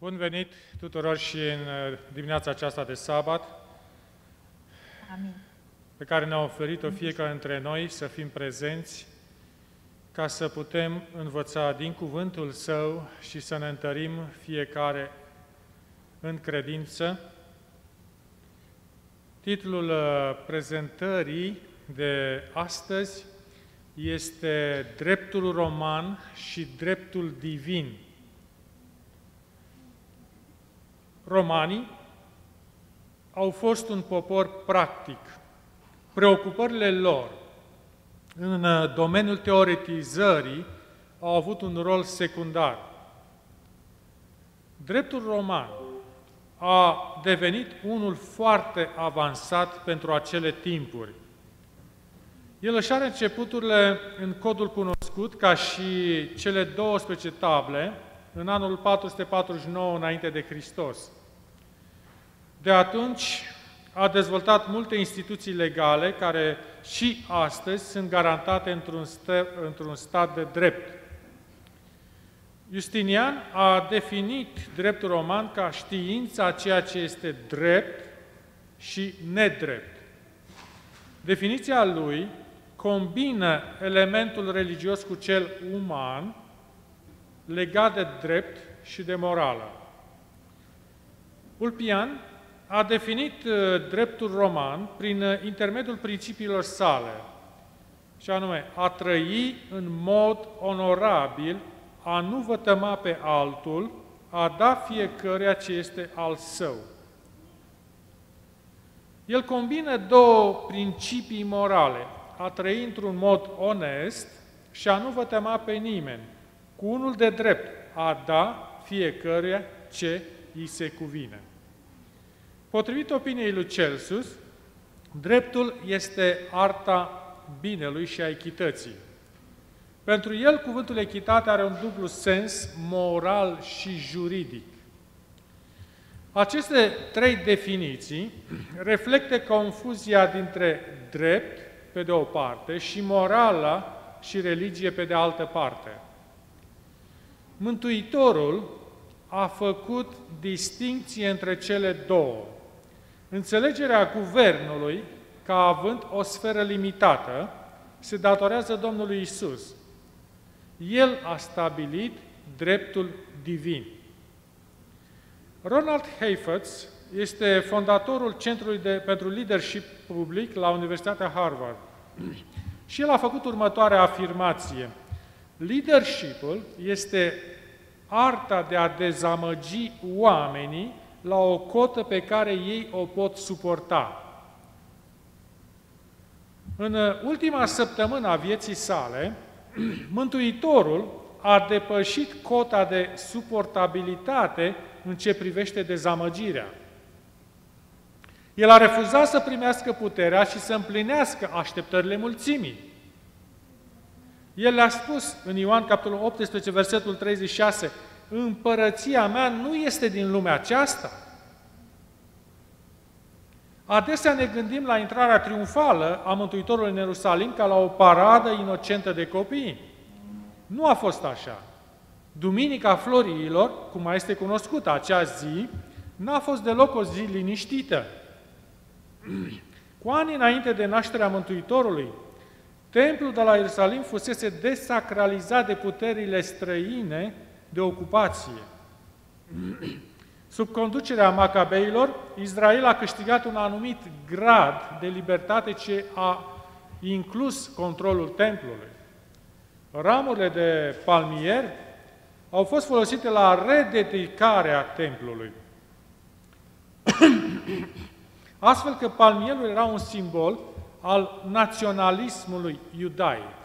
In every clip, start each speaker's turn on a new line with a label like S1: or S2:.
S1: Bun venit tuturor și în uh, dimineața aceasta de sabat,
S2: Amin.
S1: pe care ne-a oferit-o fiecare dintre noi să fim prezenți, ca să putem învăța din cuvântul Său și să ne întărim fiecare în credință. Titlul uh, prezentării de astăzi este Dreptul roman și dreptul divin. Romanii au fost un popor practic. Preocupările lor în uh, domeniul teoretizării au avut un rol secundar. Dreptul roman a devenit unul foarte avansat pentru acele timpuri. El își are începuturile în codul cunoscut ca și cele 12 table în anul 449 înainte de Hristos. De atunci a dezvoltat multe instituții legale care și astăzi sunt garantate într-un, într stat de drept. Justinian a definit dreptul roman ca știința ceea ce este drept și nedrept. Definiția lui combină elementul religios cu cel uman legat de drept și de morală. Ulpian a definit uh, dreptul roman prin uh, intermediul principiilor sale, și anume a trăi în mod onorabil, a nu vătăma pe altul, a da fiecăruia ce este al său. El combină două principii morale, a trăi într-un mod onest și a nu vătăma pe nimeni, cu unul de drept, a da fiecăruia ce îi se cuvine. Potrivit opiniei lui Celsus, dreptul este arta binelui și a echității. Pentru el, cuvântul echitate are un dublu sens moral și juridic. Aceste trei definiții reflectă confuzia dintre drept, pe de o parte, și morala și religie, pe de altă parte. Mântuitorul a făcut distinție între cele două. Înțelegerea guvernului ca având o sferă limitată se datorează Domnului Isus. El a stabilit dreptul divin. Ronald Heifetz este fondatorul Centrului de, pentru Leadership Public la Universitatea Harvard. Și el a făcut următoarea afirmație. Leadershipul este arta de a dezamăgi oamenii la o cotă pe care ei o pot suporta. În ultima săptămână a vieții sale, Mântuitorul a depășit cota de suportabilitate în ce privește dezamăgirea. El a refuzat să primească puterea și să împlinească așteptările mulțimii. El le-a spus în Ioan capitolul 18, versetul 36, împărăția mea nu este din lumea aceasta. Adesea ne gândim la intrarea triumfală a Mântuitorului în Ierusalim ca la o paradă inocentă de copii. Nu a fost așa. Duminica Floriilor, cum mai este cunoscută acea zi, n-a fost deloc o zi liniștită. Cu ani înainte de nașterea Mântuitorului, templul de la Ierusalim fusese desacralizat de puterile străine de ocupație. Sub conducerea macabeilor, Israel a câștigat un anumit grad de libertate ce a inclus controlul templului. Ramurile de palmier au fost folosite la rededicarea templului. Astfel că palmierul era un simbol al naționalismului iudaic.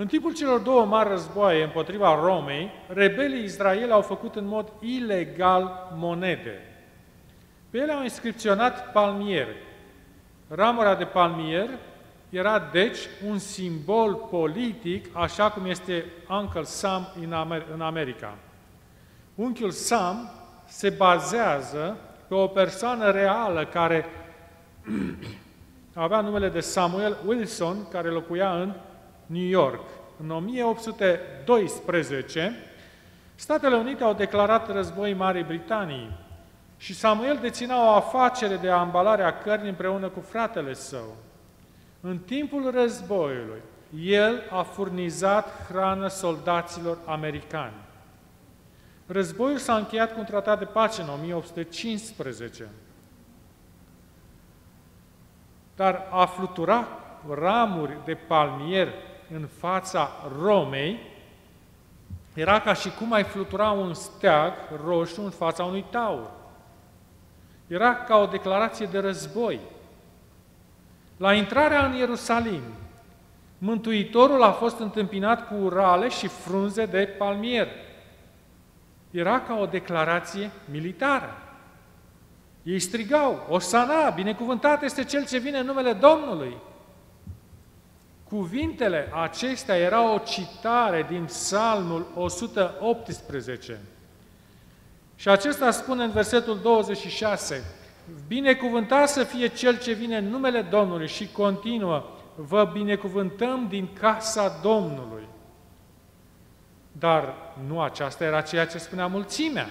S1: În timpul celor două mari războaie împotriva Romei, rebelii Israel au făcut în mod ilegal monede. Pe ele au inscripționat palmieri. Ramura de palmier era deci un simbol politic, așa cum este Uncle Sam în America. Unchiul Sam se bazează pe o persoană reală care avea numele de Samuel Wilson, care locuia în New York. În 1812, Statele Unite au declarat război Marii Britanii și Samuel deținea o afacere de ambalare a cărnii împreună cu fratele său. În timpul războiului, el a furnizat hrană soldaților americani. Războiul s-a încheiat cu un tratat de pace în 1815. Dar a flutura ramuri de palmier în fața Romei era ca și cum ai flutura un steag roșu în fața unui taur. Era ca o declarație de război. La intrarea în Ierusalim, Mântuitorul a fost întâmpinat cu urale și frunze de palmier. Era ca o declarație militară. Ei strigau, Osana, binecuvântat este Cel ce vine în numele Domnului. Cuvintele acestea erau o citare din Psalmul 118. Și acesta spune în versetul 26, Binecuvântat să fie Cel ce vine în numele Domnului și continuă, vă binecuvântăm din casa Domnului. Dar nu aceasta era ceea ce spunea mulțimea.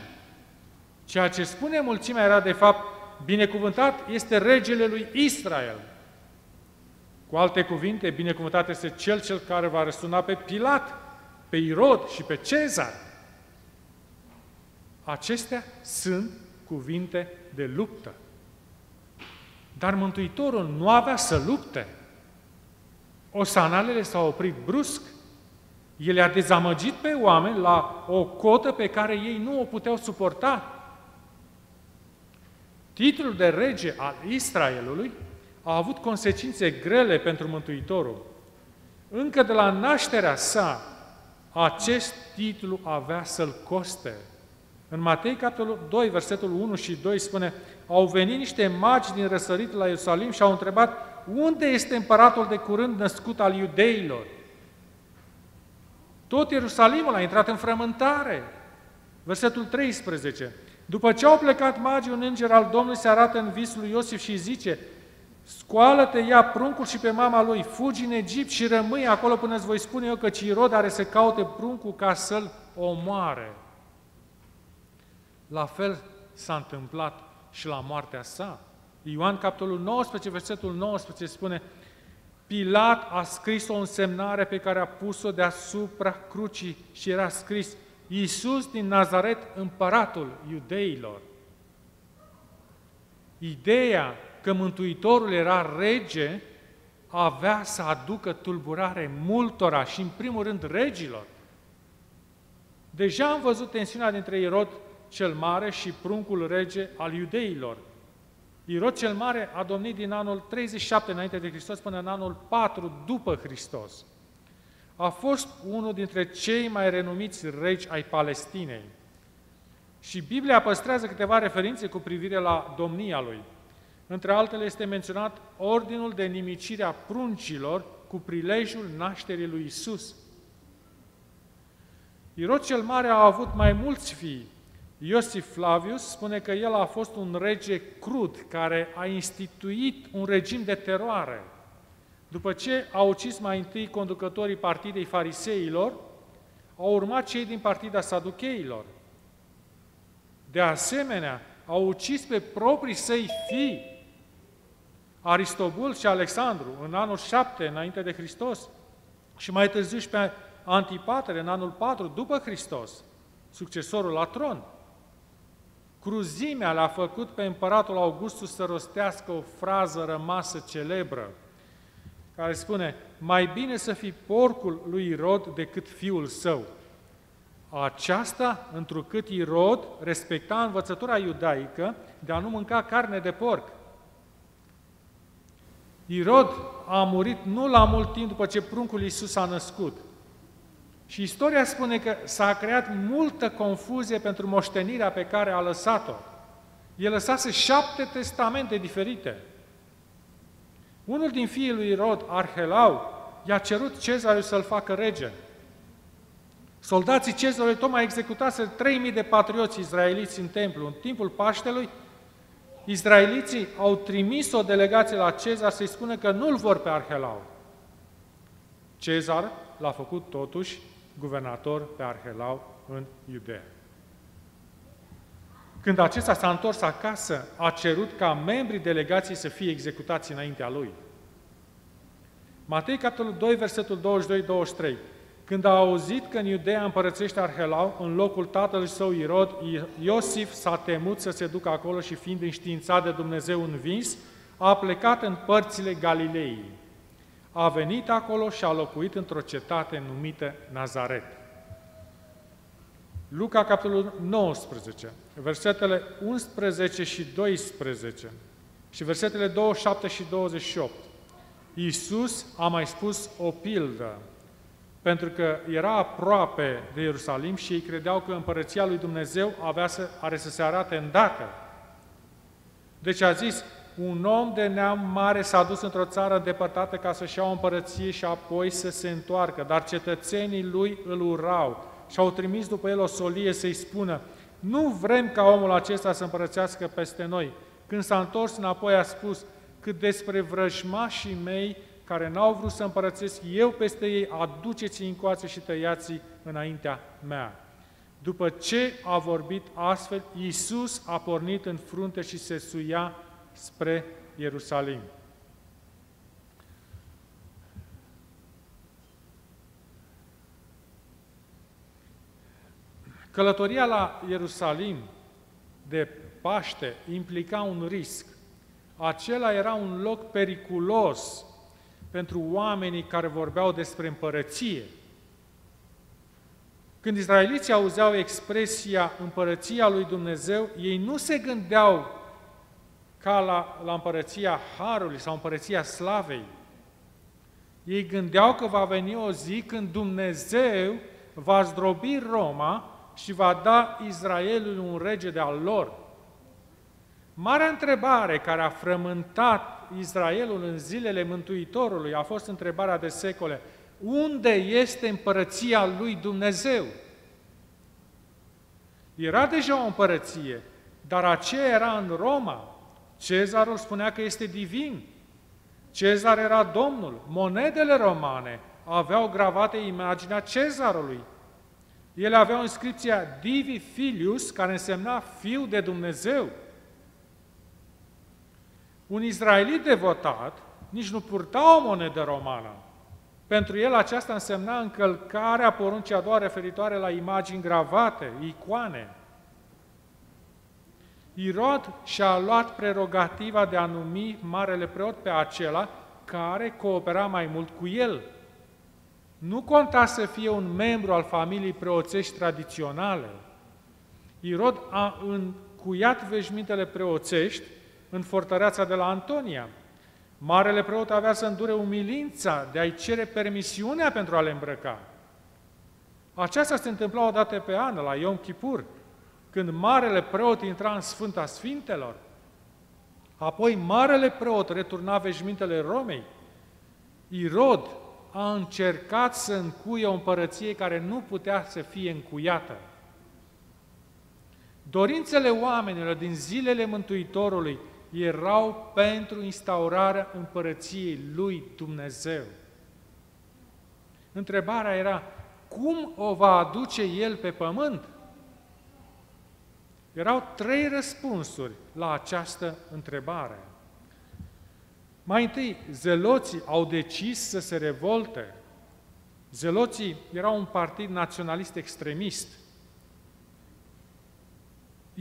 S1: Ceea ce spune mulțimea era, de fapt, binecuvântat este regele lui Israel. Cu alte cuvinte, binecuvântat este cel, cel care va răsuna pe Pilat, pe Irod și pe Cezar. Acestea sunt cuvinte de luptă. Dar Mântuitorul nu avea să lupte. Osanalele s-au oprit brusc. El a dezamăgit pe oameni la o cotă pe care ei nu o puteau suporta. Titlul de rege al Israelului a avut consecințe grele pentru Mântuitorul. Încă de la nașterea sa, acest titlu avea să-l coste. În Matei, capitolul 2, versetul 1 și 2 spune Au venit niște magi din răsărit la Ierusalim și au întrebat unde este împăratul de curând născut al iudeilor? Tot Ierusalimul a intrat în frământare. Versetul 13. După ce au plecat magii, un înger al Domnului se arată în visul lui Iosif și zice, Scoală-te, ia pruncul și pe mama lui, fugi în Egipt și rămâi acolo până îți voi spune eu că Cirod are să caute pruncul ca să-l omoare. La fel s-a întâmplat și la moartea sa. Ioan, capitolul 19, versetul 19 spune Pilat a scris o însemnare pe care a pus-o deasupra crucii și era scris Iisus din Nazaret, împăratul iudeilor. Ideea că Mântuitorul era rege avea să aducă tulburare multora și, în primul rând, regilor. Deja am văzut tensiunea dintre Irod cel Mare și pruncul rege al iudeilor. Irod cel Mare a domnit din anul 37 înainte de Hristos până în anul 4 după Hristos. A fost unul dintre cei mai renumiți regi ai Palestinei. Și Biblia păstrează câteva referințe cu privire la domnia lui. Între altele este menționat ordinul de nimicire a pruncilor cu prilejul nașterii lui Isus. Irod cel Mare a avut mai mulți fii, Iosif Flavius spune că el a fost un rege crud care a instituit un regim de teroare. După ce a ucis mai întâi conducătorii partidei fariseilor, au urmat cei din partida saducheilor. De asemenea, au ucis pe proprii săi fii, Aristobul și Alexandru, în anul 7 înainte de Hristos, și mai târziu și pe Antipatre, în anul 4 după Hristos, succesorul la tron. Cruzimea l-a făcut pe împăratul Augustus să rostească o frază rămasă celebră, care spune, mai bine să fii porcul lui Irod decât fiul său. Aceasta, întrucât Irod respecta învățătura iudaică de a nu mânca carne de porc. Irod a murit nu la mult timp după ce pruncul Iisus a născut, și istoria spune că s-a creat multă confuzie pentru moștenirea pe care a lăsat-o. El lăsase șapte testamente diferite. Unul din fiii lui Rod, Arhelau, i-a cerut cezarul să-l facă rege. Soldații cezarului tocmai executase 3.000 de patrioți izraeliți în templu. În timpul Paștelui, izraeliții au trimis o delegație la cezar să-i spună că nu-l vor pe Arhelau. Cezar l-a făcut totuși guvernator pe Arhelau în Iudea. Când acesta s-a întors acasă, a cerut ca membrii delegației să fie executați înaintea lui. Matei, capitolul 2, versetul 22-23. Când a auzit că în Iudea împărățește Arhelau, în locul tatălui său Irod, Iosif s-a temut să se ducă acolo și fiind înștiințat de Dumnezeu învins, a plecat în părțile Galilei. A venit acolo și a locuit într-o cetate numită Nazaret. Luca, capitolul 19, versetele 11 și 12 și versetele 27 și 28. Iisus a mai spus o pildă, pentru că era aproape de Ierusalim și ei credeau că împărăția lui Dumnezeu avea să, are să se arate îndată. Deci a zis, un om de neam mare s-a dus într-o țară îndepărtată ca să-și ia o împărăție și apoi să se întoarcă, dar cetățenii lui îl urau și au trimis după el o solie să-i spună, nu vrem ca omul acesta să împărățească peste noi. Când s-a întors înapoi a spus, cât despre vrăjmașii mei care n-au vrut să împărățesc eu peste ei, aduceți încoace și tăiați înaintea mea. După ce a vorbit astfel, Iisus a pornit în frunte și se suia spre Ierusalim. Călătoria la Ierusalim de Paște implica un risc. Acela era un loc periculos pentru oamenii care vorbeau despre împărăție. Când izraeliții auzeau expresia împărăția lui Dumnezeu, ei nu se gândeau ca la, la împărăția Harului sau împărăția Slavei. Ei gândeau că va veni o zi când Dumnezeu va zdrobi Roma și va da Israelului un rege de al lor. Marea întrebare care a frământat Israelul în zilele Mântuitorului a fost întrebarea de secole. Unde este împărăția lui Dumnezeu? Era deja o împărăție, dar aceea era în Roma. Cezarul spunea că este divin. Cezar era domnul. Monedele romane aveau gravate imaginea cezarului. Ele aveau inscripția Divi Filius, care însemna fiu de Dumnezeu. Un izraelit devotat nici nu purta o monedă romană. Pentru el aceasta însemna încălcarea poruncii a doua referitoare la imagini gravate, icoane. Irod și-a luat prerogativa de a numi marele preot pe acela care coopera mai mult cu el. Nu conta să fie un membru al familiei preoțești tradiționale. Irod a încuiat veșmintele preoțești în fortăreața de la Antonia. Marele preot avea să îndure umilința de a-i cere permisiunea pentru a le îmbrăca. Aceasta se întâmpla o dată pe an, la Iom Kippur, când marele preot intra în Sfânta Sfintelor. Apoi marele preot returna veșmintele Romei. Irod a încercat să încuie o împărăție care nu putea să fie încuiată. Dorințele oamenilor din zilele Mântuitorului erau pentru instaurarea împărăției lui Dumnezeu. Întrebarea era, cum o va aduce El pe pământ? Erau trei răspunsuri la această întrebare. Mai întâi, zeloții au decis să se revolte. Zeloții erau un partid naționalist extremist.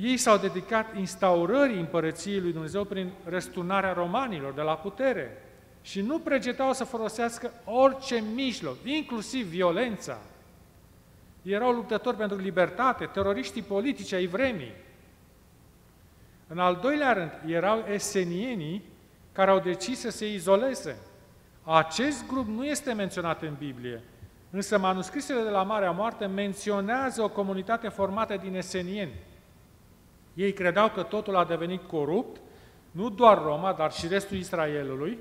S1: Ei s-au dedicat instaurării împărăției lui Dumnezeu prin răsturnarea romanilor de la putere și nu pregetau să folosească orice mijloc, inclusiv violența. Erau luptători pentru libertate, teroriștii politici ai vremii. În al doilea rând, erau esenienii care au decis să se izoleze. Acest grup nu este menționat în Biblie, însă manuscrisele de la Marea Moarte menționează o comunitate formată din esenieni. Ei credeau că totul a devenit corupt, nu doar Roma, dar și restul Israelului,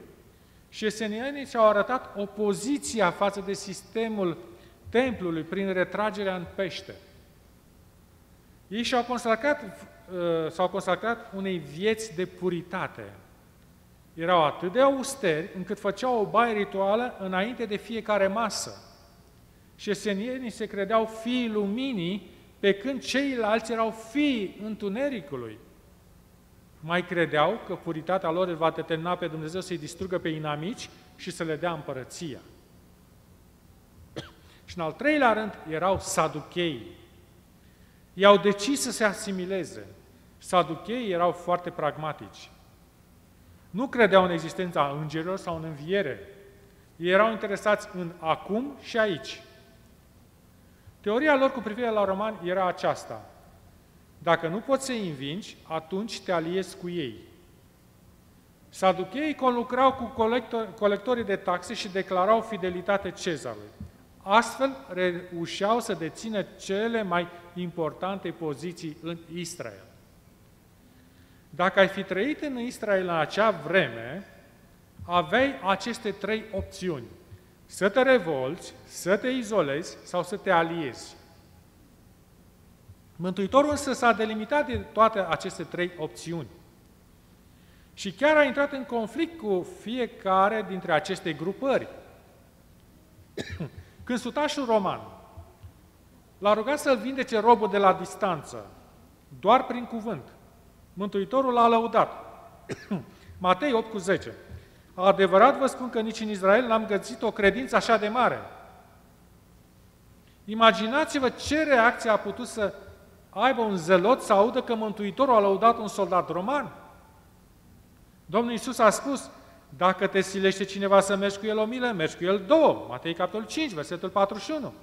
S1: și esenienii și-au arătat opoziția față de sistemul templului prin retragerea în pește. Ei și-au consacrat, uh, s-au consacrat unei vieți de puritate, erau atât de austeri încât făceau o baie rituală înainte de fiecare masă. și esenienii se credeau fiii luminii, pe când ceilalți erau fii întunericului. Mai credeau că puritatea lor îl va determina pe Dumnezeu să-i distrugă pe inamici și să le dea împărăția. și în al treilea rând erau saduchei. I-au decis să se asimileze. Saducheii erau foarte pragmatici. Nu credeau în existența îngerilor sau în înviere. Ei erau interesați în acum și aici. Teoria lor cu privire la romani era aceasta. Dacă nu poți să-i învingi, atunci te aliezi cu ei. Saducheii conlucrau cu colector, colectorii de taxe și declarau fidelitate cezarului. Astfel reușeau să dețină cele mai importante poziții în Israel. Dacă ai fi trăit în Israel în acea vreme, aveai aceste trei opțiuni. Să te revolți, să te izolezi sau să te aliezi. Mântuitorul însă s-a delimitat de toate aceste trei opțiuni. Și chiar a intrat în conflict cu fiecare dintre aceste grupări. Când sutașul roman l-a rugat să-l vindece robul de la distanță, doar prin cuvânt, Mântuitorul l-a lăudat. Matei 8 cu 10. Adevărat vă spun că nici în Israel n-am găsit o credință așa de mare. Imaginați-vă ce reacție a putut să aibă un zelot să audă că Mântuitorul a lăudat un soldat roman. Domnul Iisus a spus, dacă te silește cineva să mergi cu el o milă, mergi cu el două. Matei capitolul 5, versetul 41.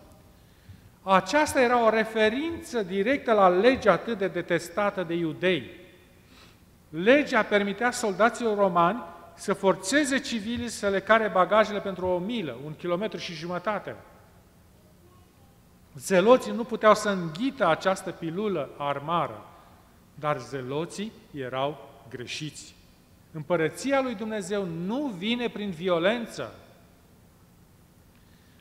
S1: Aceasta era o referință directă la legea atât de detestată de iudei. Legea permitea soldaților romani să forțeze civilii să le care bagajele pentru o milă, un kilometru și jumătate. Zeloții nu puteau să înghită această pilulă armară, dar zeloții erau greșiți. Împărăția lui Dumnezeu nu vine prin violență.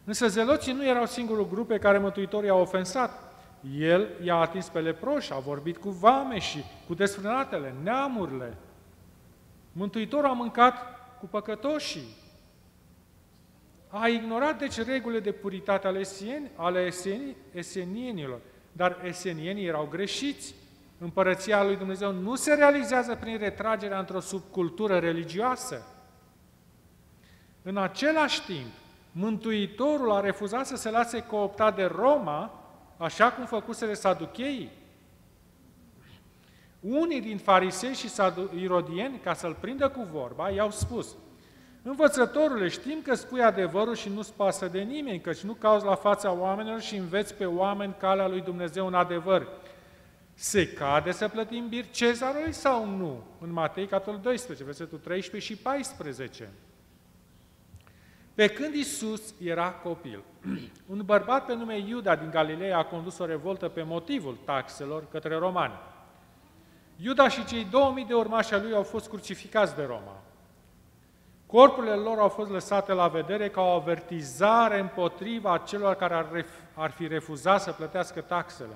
S1: Însă zeloții nu erau singurul grup pe care Mântuitorii au ofensat. El i-a atins pe leproși, a vorbit cu vame și cu desfrânatele, neamurile. Mântuitorul a mâncat cu păcătoșii. A ignorat deci regulile de puritate ale, esieni, ale eseni, esenienilor, dar esenienii erau greșiți. Împărăția lui Dumnezeu nu se realizează prin retragerea într-o subcultură religioasă. În același timp, Mântuitorul a refuzat să se lase cooptat de Roma așa cum făcuseră saducheii. Unii din farisei și irodieni, ca să-l prindă cu vorba, i-au spus, Învățătorule, știm că spui adevărul și nu-ți pasă de nimeni, căci nu cauți la fața oamenilor și înveți pe oameni calea lui Dumnezeu în adevăr. Se cade să plătim bir cezarului sau nu? În Matei, capitolul 12, versetul 13 și 14. Pe când Isus era copil, un bărbat pe nume Iuda din Galileea a condus o revoltă pe motivul taxelor către romani. Iuda și cei 2000 de urmași ai lui au fost crucificați de Roma. Corpurile lor au fost lăsate la vedere ca o avertizare împotriva celor care ar, ref- ar fi refuzat să plătească taxele.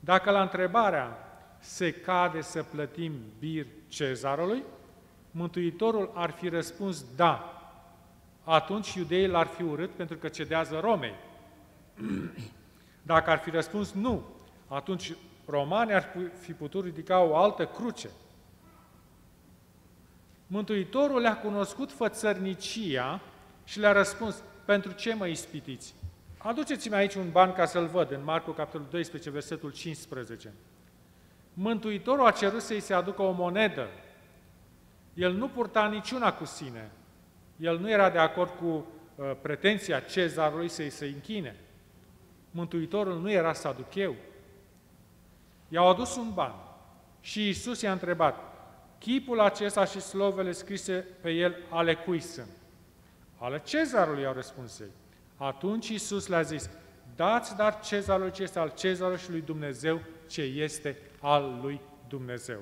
S1: Dacă la întrebarea se cade să plătim bir cezarului, Mântuitorul ar fi răspuns da, atunci iudeii l-ar fi urât pentru că cedează Romei. Dacă ar fi răspuns nu, atunci romanii ar fi putut ridica o altă cruce. Mântuitorul le-a cunoscut fățărnicia și le-a răspuns, pentru ce mă ispitiți? Aduceți-mi aici un ban ca să-l văd, în Marcu, capitolul 12, versetul 15. Mântuitorul a cerut să-i se aducă o monedă. El nu purta niciuna cu sine, el nu era de acord cu uh, pretenția cezarului să-i se închine. Mântuitorul nu era saducheu. I-au adus un ban și Isus i-a întrebat, chipul acesta și slovele scrise pe el ale cui sunt? Ale cezarului, au răspuns ei. Atunci Isus le-a zis, dați dar cezarului ce este al cezarului și lui Dumnezeu ce este al lui Dumnezeu.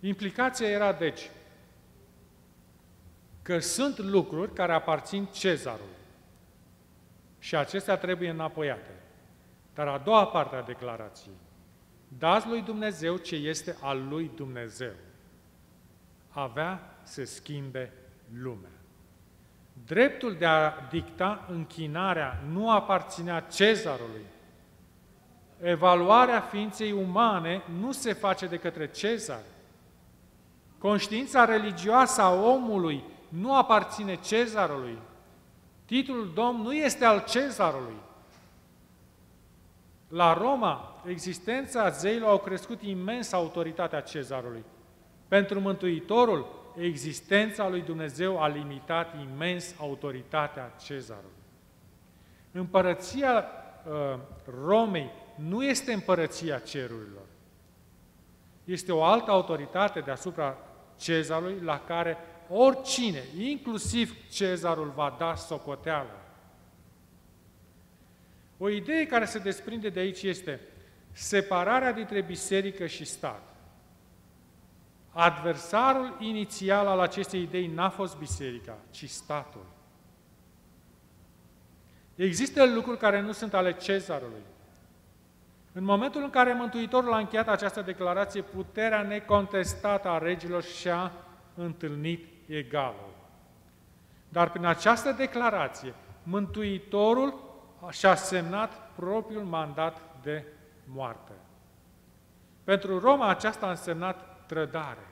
S1: Implicația era, deci, că sunt lucruri care aparțin cezarului și acestea trebuie înapoiate. Dar a doua parte a declarației, dați lui Dumnezeu ce este al lui Dumnezeu, avea să schimbe lumea. Dreptul de a dicta închinarea nu aparținea cezarului. Evaluarea ființei umane nu se face de către cezar. Conștiința religioasă a omului nu aparține cezarului. Titlul domn nu este al cezarului. La Roma, existența zeilor au crescut imens autoritatea cezarului. Pentru Mântuitorul, existența lui Dumnezeu a limitat imens autoritatea cezarului. Împărăția uh, Romei nu este împărăția cerurilor. Este o altă autoritate deasupra cezarului la care oricine, inclusiv cezarul, va da socoteală. O idee care se desprinde de aici este separarea dintre biserică și stat. Adversarul inițial al acestei idei n-a fost biserica, ci statul. Există lucruri care nu sunt ale cezarului. În momentul în care Mântuitorul a încheiat această declarație, puterea necontestată a regilor și-a întâlnit egalul. Dar prin această declarație, Mântuitorul și-a semnat propriul mandat de moarte. Pentru Roma aceasta a însemnat trădare.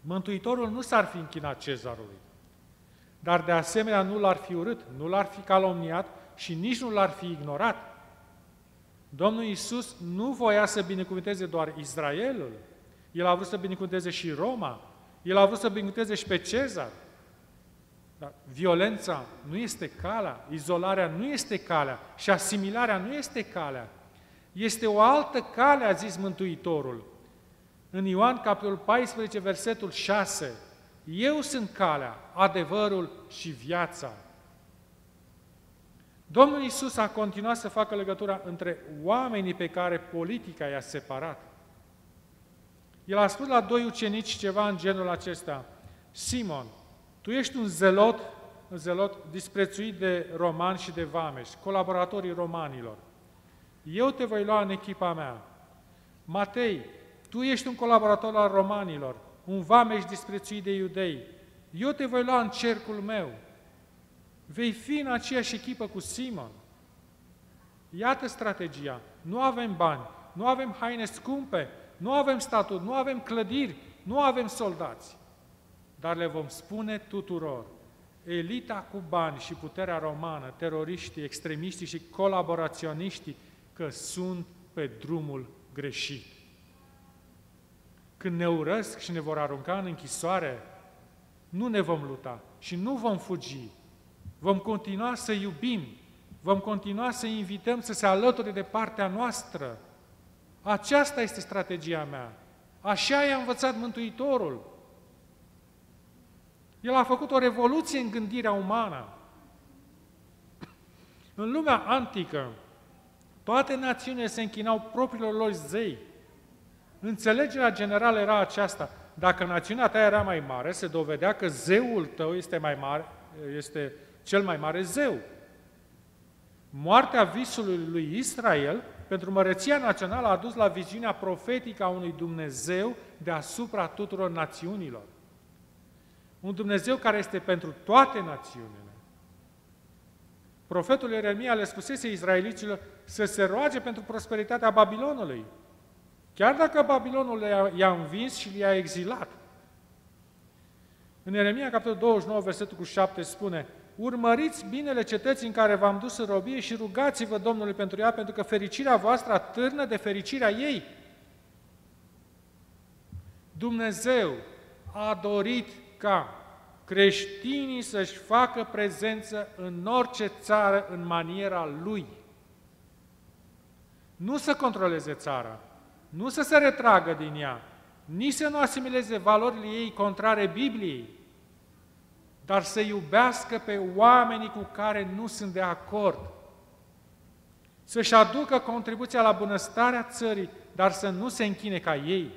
S1: Mântuitorul nu s-ar fi închinat cezarului, dar de asemenea nu l-ar fi urât, nu l-ar fi calomniat și nici nu l-ar fi ignorat. Domnul Iisus nu voia să binecuvânteze doar Israelul, El a vrut să binecuvânteze și Roma, El a vrut să binecuvânteze și pe Cezar. Dar violența nu este calea, izolarea nu este calea și asimilarea nu este calea. Este o altă cale, a zis Mântuitorul. În Ioan, capitolul 14, versetul 6, Eu sunt calea, adevărul și viața. Domnul Isus a continuat să facă legătura între oamenii pe care politica i-a separat. El a spus la doi ucenici ceva în genul acesta. Simon, tu ești un zelot, un zelot disprețuit de romani și de vameși, colaboratorii romanilor. Eu te voi lua în echipa mea. Matei, tu ești un colaborator al romanilor, un vameș disprețuit de iudei. Eu te voi lua în cercul meu. Vei fi în aceeași echipă cu Simon. Iată strategia. Nu avem bani, nu avem haine scumpe, nu avem statut, nu avem clădiri, nu avem soldați dar le vom spune tuturor. Elita cu bani și puterea romană, teroriștii, extremiștii și colaboraționiștii, că sunt pe drumul greșit. Când ne urăsc și ne vor arunca în închisoare, nu ne vom luta și nu vom fugi. Vom continua să iubim, vom continua să invităm să se alăture de partea noastră. Aceasta este strategia mea. Așa i-a învățat Mântuitorul. El a făcut o revoluție în gândirea umană. În lumea antică, toate națiunile se închinau propriilor lor zei. Înțelegerea generală era aceasta. Dacă națiunea ta era mai mare, se dovedea că zeul tău este, mai mare, este cel mai mare zeu. Moartea visului lui Israel pentru măreția națională a dus la viziunea profetică a unui Dumnezeu deasupra tuturor națiunilor. Un Dumnezeu care este pentru toate națiunile. Profetul Ieremia le spusese izraeliților să se roage pentru prosperitatea Babilonului, chiar dacă Babilonul i-a învins și i-a exilat. În Ieremia, capitolul 29, versetul cu 7, spune Urmăriți binele cetății în care v-am dus în robie și rugați-vă Domnului pentru ea, pentru că fericirea voastră atârnă de fericirea ei. Dumnezeu a dorit ca creștinii să-și facă prezență în orice țară în maniera lui. Nu să controleze țara, nu să se retragă din ea, nici să nu asimileze valorile ei contrare Bibliei, dar să iubească pe oamenii cu care nu sunt de acord, să-și aducă contribuția la bunăstarea țării, dar să nu se închine ca ei.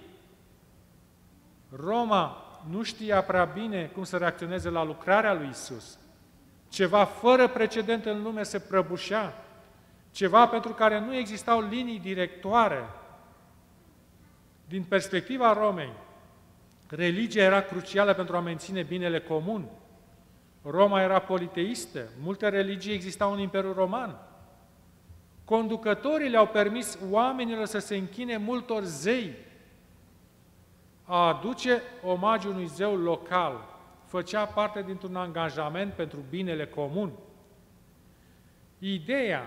S1: Roma nu știa prea bine cum să reacționeze la lucrarea lui Isus. Ceva fără precedent în lume se prăbușea, ceva pentru care nu existau linii directoare. Din perspectiva Romei, religia era crucială pentru a menține binele comun. Roma era politeistă, multe religii existau în Imperiul Roman. Conducătorii le-au permis oamenilor să se închine multor zei. A aduce omagiu unui zeu local făcea parte dintr-un angajament pentru binele comun. Ideea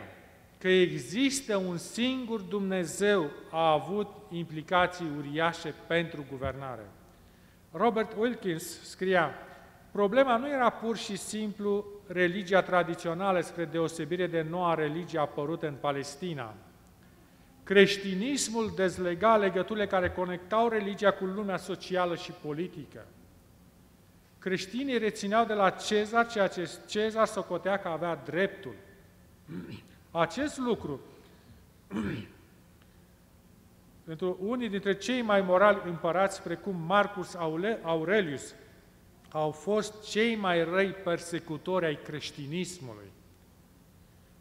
S1: că există un singur Dumnezeu a avut implicații uriașe pentru guvernare. Robert Wilkins scria, problema nu era pur și simplu religia tradițională spre deosebire de noua religie apărută în Palestina. Creștinismul dezlega legăturile care conectau religia cu lumea socială și politică. Creștinii rețineau de la Cezar ceea ce Cezar socotea că avea dreptul. Acest lucru, pentru unii dintre cei mai morali împărați, precum Marcus Aurelius, au fost cei mai răi persecutori ai creștinismului.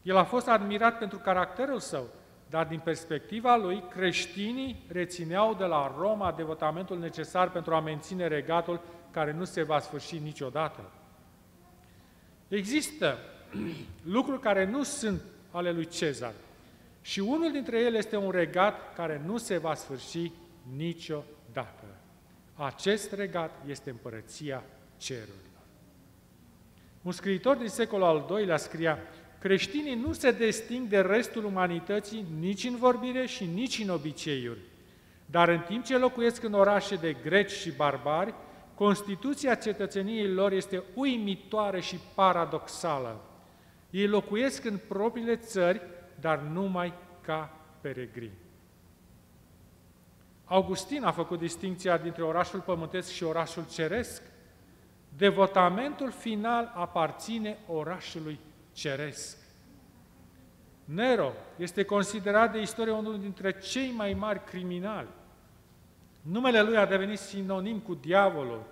S1: El a fost admirat pentru caracterul său, dar din perspectiva lui, creștinii rețineau de la Roma devotamentul necesar pentru a menține regatul care nu se va sfârși niciodată. Există lucruri care nu sunt ale lui Cezar și unul dintre ele este un regat care nu se va sfârși niciodată. Acest regat este împărăția cerurilor. Un scriitor din secolul al II-lea scria Creștinii nu se disting de restul umanității nici în vorbire și nici în obiceiuri, dar în timp ce locuiesc în orașe de greci și barbari, Constituția cetățeniei lor este uimitoare și paradoxală. Ei locuiesc în propriile țări, dar numai ca peregrini. Augustin a făcut distinția dintre orașul pământesc și orașul ceresc. Devotamentul final aparține orașului ceresc. Nero este considerat de istorie unul dintre cei mai mari criminali. Numele lui a devenit sinonim cu diavolul.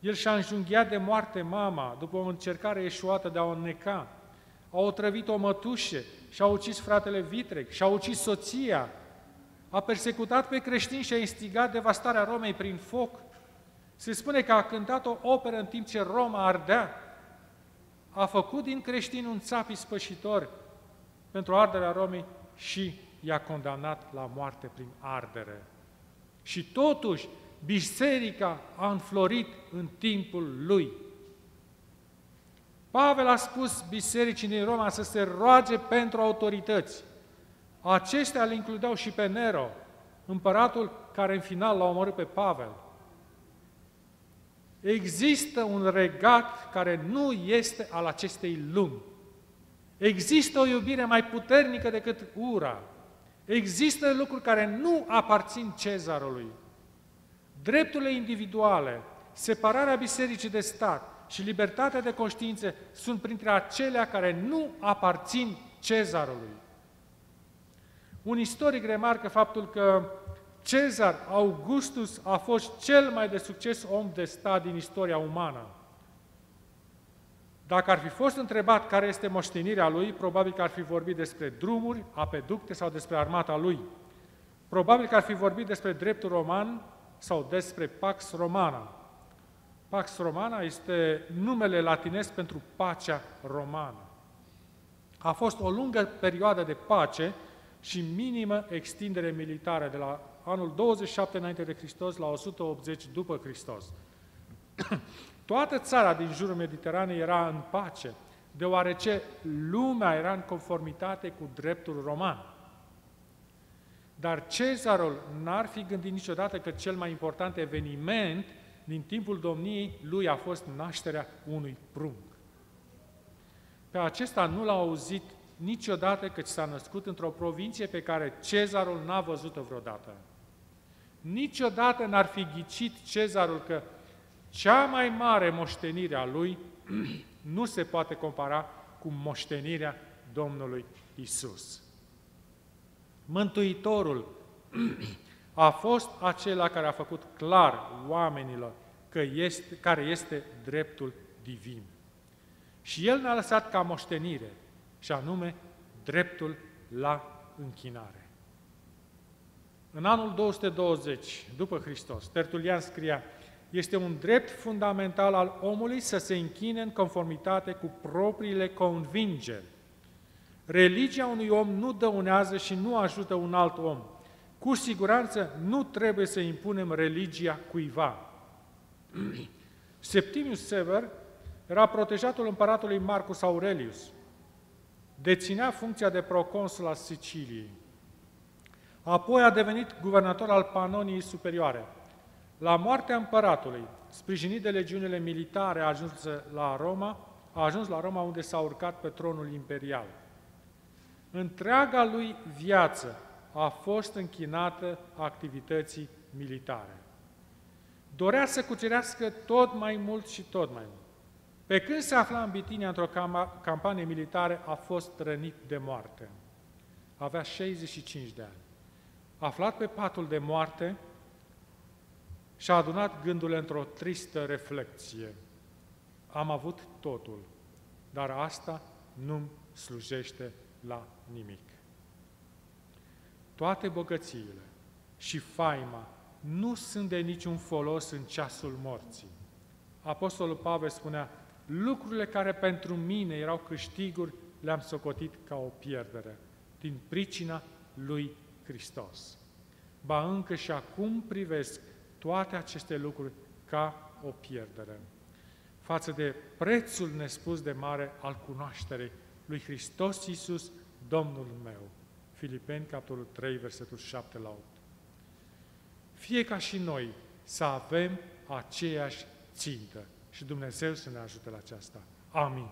S1: El și-a înjunghiat de moarte mama după o încercare eșuată de a o neca. A otrăvit o mătușe și-a ucis fratele Vitreg, și-a ucis soția. A persecutat pe creștini și a instigat devastarea Romei prin foc. Se spune că a cântat o operă în timp ce Roma ardea. A făcut din creștini un țap ispășitor pentru arderea Romei și i-a condamnat la moarte prin ardere. Și totuși, biserica a înflorit în timpul lui. Pavel a spus bisericii din Roma să se roage pentru autorități. Acestea îl includeau și pe Nero, împăratul care în final l-a omorât pe Pavel. Există un regat care nu este al acestei lumi. Există o iubire mai puternică decât ura. Există lucruri care nu aparțin cezarului. Drepturile individuale, separarea bisericii de stat și libertatea de conștiință sunt printre acelea care nu aparțin cezarului. Un istoric remarcă faptul că Cezar Augustus a fost cel mai de succes om de stat din istoria umană. Dacă ar fi fost întrebat care este moștenirea lui, probabil că ar fi vorbit despre drumuri, apeducte sau despre armata lui. Probabil că ar fi vorbit despre dreptul roman sau despre Pax Romana. Pax Romana este numele latinesc pentru pacea romană. A fost o lungă perioadă de pace și minimă extindere militară de la anul 27 înainte de Hristos la 180 după Hristos. Toată țara din jurul Mediteranei era în pace, deoarece lumea era în conformitate cu dreptul roman. Dar cezarul n-ar fi gândit niciodată că cel mai important eveniment din timpul domniei lui a fost nașterea unui prunc. Pe acesta nu l-a auzit niciodată că s-a născut într-o provincie pe care cezarul n-a văzut-o vreodată. Niciodată n-ar fi ghicit cezarul că cea mai mare moștenire a lui nu se poate compara cu moștenirea Domnului Isus. Mântuitorul a fost acela care a făcut clar oamenilor că este, care este dreptul divin. Și El ne-a lăsat ca moștenire, și anume dreptul la închinare. În anul 220, după Hristos, Tertulian scria, Este un drept fundamental al omului să se închine în conformitate cu propriile convingeri. Religia unui om nu dăunează și nu ajută un alt om. Cu siguranță nu trebuie să impunem religia cuiva. Septimius Sever era protejatul împăratului Marcus Aurelius. Deținea funcția de proconsul al Siciliei. Apoi a devenit guvernator al Panoniei Superioare. La moartea împăratului, sprijinit de legiunile militare, a ajuns la Roma, a ajuns la Roma unde s-a urcat pe tronul imperial. Întreaga lui viață a fost închinată activității militare. Dorea să cucerească tot mai mult și tot mai mult. Pe când se afla în Bitinia într-o campanie militară, a fost rănit de moarte. Avea 65 de ani. Aflat pe patul de moarte, și-a adunat gândurile într-o tristă reflexie. Am avut totul, dar asta nu slujește la nimic. Toate bogățiile și faima nu sunt de niciun folos în ceasul morții. Apostolul Pavel spunea, lucrurile care pentru mine erau câștiguri, le-am socotit ca o pierdere, din pricina lui Hristos. Ba încă și acum privesc toate aceste lucruri ca o pierdere față de prețul nespus de mare al cunoașterii lui Hristos Iisus, Domnul meu. Filipeni, capitolul 3, versetul 7 la 8. Fie ca și noi să avem aceeași țintă și Dumnezeu să ne ajute la aceasta. Amin.